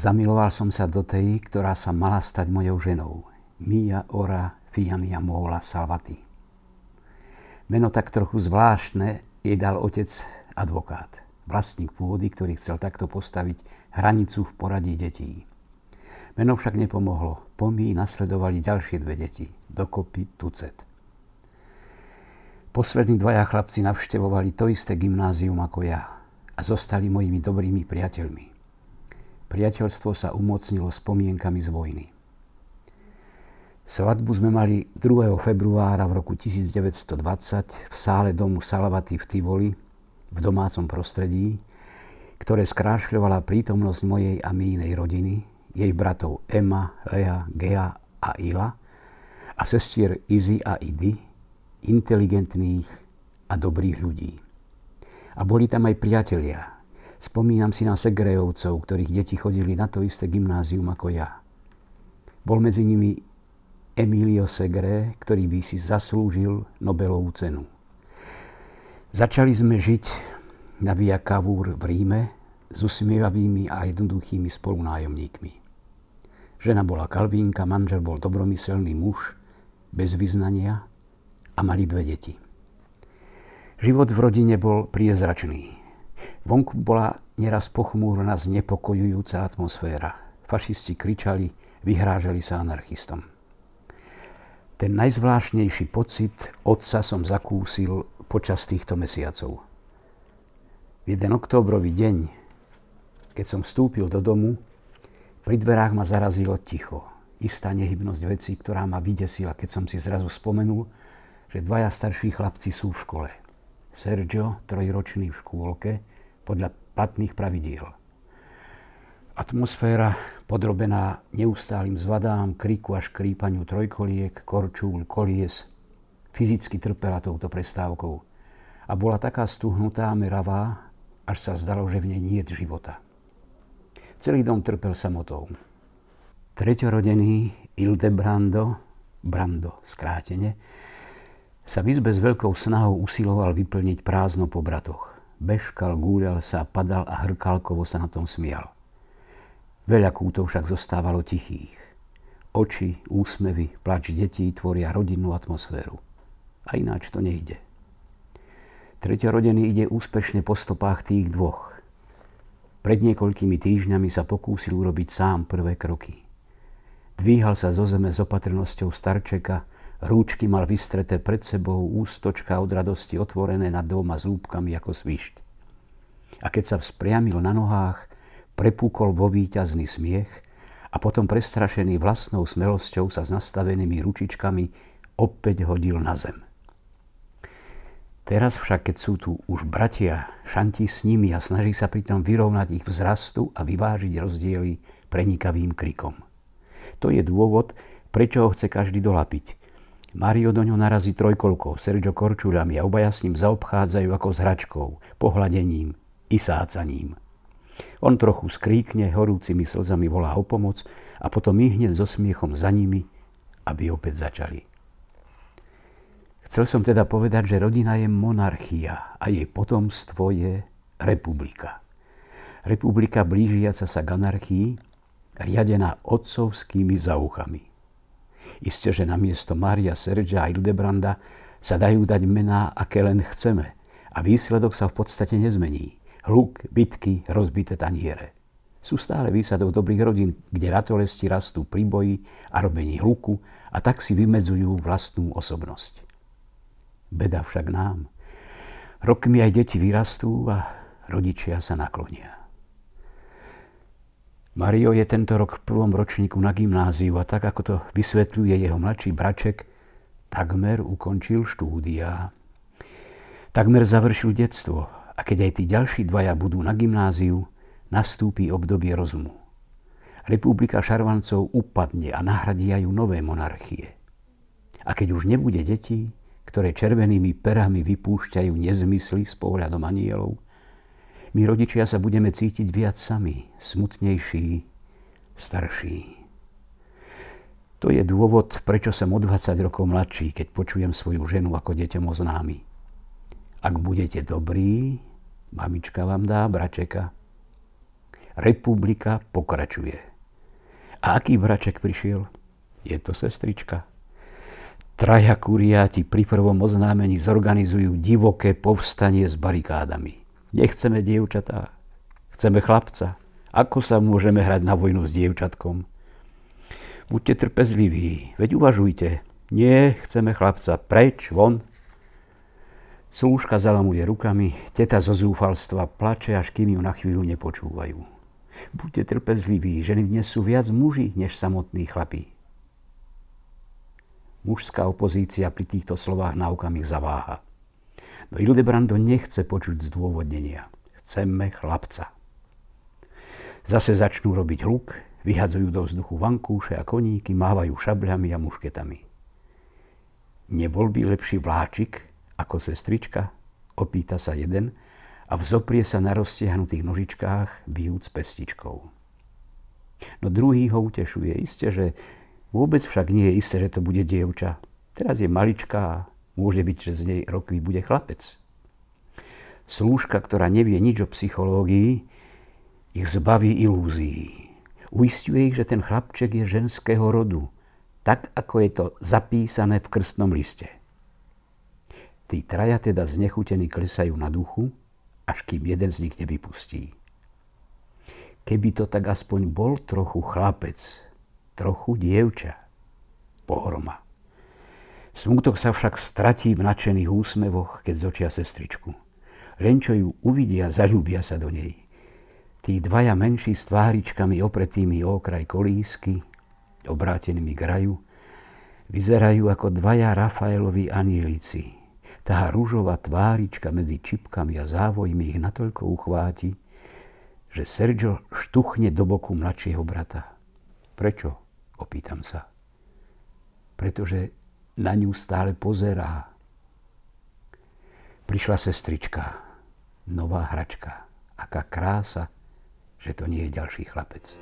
Zamiloval som sa do tej, ktorá sa mala stať mojou ženou. Mia Ora Fiania Mola Salvati. Meno tak trochu zvláštne jej dal otec advokát, vlastník pôdy, ktorý chcel takto postaviť hranicu v poradí detí. Meno však nepomohlo. Po mí nasledovali ďalšie dve deti, dokopy tucet. Poslední dvaja chlapci navštevovali to isté gymnázium ako ja a zostali mojimi dobrými priateľmi. Priateľstvo sa umocnilo spomienkami z vojny. Svadbu sme mali 2. februára v roku 1920 v sále domu Salavaty v Tivoli, v domácom prostredí, ktoré skrášľovala prítomnosť mojej a mínej rodiny, jej bratov Emma, Lea, Gea a Ila a sestier Izy a Idy, inteligentných a dobrých ľudí. A boli tam aj priatelia, Spomínam si na Segrejovcov, ktorých deti chodili na to isté gymnázium ako ja. Bol medzi nimi Emilio Segre, ktorý by si zaslúžil Nobelovú cenu. Začali sme žiť na Via Cavour v Ríme s usmievavými a jednoduchými spolunájomníkmi. Žena bola kalvínka, manžel bol dobromyselný muž, bez vyznania a mali dve deti. Život v rodine bol priezračný. Vonku bola neraz pochmúrna znepokojujúca atmosféra. Fašisti kričali, vyhrážali sa anarchistom. Ten najzvláštnejší pocit otca som zakúsil počas týchto mesiacov. V jeden októbrový deň, keď som vstúpil do domu, pri dverách ma zarazilo ticho. Istá nehybnosť vecí, ktorá ma vydesila, keď som si zrazu spomenul, že dvaja starší chlapci sú v škole. Sergio, trojročný v škôlke, podľa platných pravidiel. Atmosféra podrobená neustálým zvadám, kriku až krípaniu trojkoliek, korčúl, kolies, fyzicky trpela touto prestávkou a bola taká stuhnutá, meravá, až sa zdalo, že v nej nie je života. Celý dom trpel samotou. Treťorodený Ildebrando, Brando skrátene, sa v izbe s veľkou snahou usiloval vyplniť prázdno po bratoch. Bežkal, gúľal sa, padal a hrkalkovo sa na tom smial. Veľa kútov však zostávalo tichých. Oči, úsmevy, plač detí tvoria rodinnú atmosféru. A ináč to nejde. Treťorodený ide úspešne po stopách tých dvoch. Pred niekoľkými týždňami sa pokúsil urobiť sám prvé kroky. Dvíhal sa zo zeme s opatrnosťou starčeka, Rúčky mal vystreté pred sebou, ústočka od radosti otvorené nad dvoma zúbkami ako svišť. A keď sa vzpriamil na nohách, prepúkol vo výťazný smiech a potom prestrašený vlastnou smelosťou sa s nastavenými ručičkami opäť hodil na zem. Teraz však, keď sú tu už bratia, šantí s nimi a snaží sa pritom vyrovnať ich vzrastu a vyvážiť rozdiely prenikavým krikom. To je dôvod, prečo ho chce každý dolapiť – Mario do ňu narazí trojkolkou, Sergio korčuľami a obaja s ním zaobchádzajú ako s hračkou, pohľadením i sácaním. On trochu skríkne, horúcimi slzami volá o pomoc a potom my hneď so smiechom za nimi, aby opäť začali. Chcel som teda povedať, že rodina je monarchia a jej potomstvo je republika. Republika blížiaca sa k anarchii, riadená otcovskými zauchami. Isté, že namiesto Mária Sergia a Ildebranda sa dajú dať mená, aké len chceme. A výsledok sa v podstate nezmení. Hluk, bitky, rozbité taniere. Sú stále výsadov dobrých rodín, kde ratolesti rastú pri boji a robení hluku a tak si vymedzujú vlastnú osobnosť. Beda však nám. Rokmi aj deti vyrastú a rodičia sa naklonia. Mario je tento rok v prvom ročníku na gymnáziu a tak, ako to vysvetľuje jeho mladší braček, takmer ukončil štúdia. Takmer završil detstvo a keď aj tí ďalší dvaja budú na gymnáziu, nastúpi obdobie rozumu. Republika šarvancov upadne a nahradia ju nové monarchie. A keď už nebude detí, ktoré červenými perami vypúšťajú nezmysly s pohľadom anielov, my rodičia sa budeme cítiť viac sami, smutnejší, starší. To je dôvod, prečo som o 20 rokov mladší, keď počujem svoju ženu ako deťom oznámi. Ak budete dobrí, mamička vám dá bračeka. Republika pokračuje. A aký braček prišiel? Je to sestrička. Traja kuriáti pri prvom oznámení zorganizujú divoké povstanie s barikádami. Nechceme dievčatá, chceme chlapca. Ako sa môžeme hrať na vojnu s dievčatkom? Buďte trpezliví, veď uvažujte. Nie, chceme chlapca, preč, von. Slúžka zalamuje rukami, teta zo zúfalstva plače, až kým ju na chvíľu nepočúvajú. Buďte trpezliví, ženy dnes sú viac muži, než samotní chlapí. Mužská opozícia pri týchto slovách na okamih zaváha. No Hildebrando nechce počuť zdôvodnenia. Chceme chlapca. Zase začnú robiť hluk, vyhadzujú do vzduchu vankúše a koníky, mávajú šabľami a mušketami. Nebol by lepší vláčik ako sestrička? Opýta sa jeden a vzoprie sa na roztiahnutých nožičkách, bijúc pestičkou. No druhý ho utešuje. Isté, že Vôbec však nie je isté, že to bude dievča. Teraz je maličká môže byť, že z nej rokvý bude chlapec. Slúžka, ktorá nevie nič o psychológii, ich zbaví ilúzií. Uistuje ich, že ten chlapček je ženského rodu, tak ako je to zapísané v krstnom liste. Tí traja teda znechutení klesajú na duchu, až kým jeden z nich nevypustí. Keby to tak aspoň bol trochu chlapec, trochu dievča. Pohroma. Smutok sa však stratí v nadšených úsmevoch, keď zočia sestričku. Len čo ju uvidia, zaľúbia sa do nej. Tí dvaja menší s tváričkami opretými o okraj kolísky, obrátenými k vyzerajú ako dvaja Rafaelovi anielici. Tá rúžová tvárička medzi čipkami a závojmi ich natoľko uchváti, že Sergio štuchne do boku mladšieho brata. Prečo? Opýtam sa. Pretože na ňu stále pozerá. Prišla sestrička, nová hračka. Aká krása, že to nie je ďalší chlapec.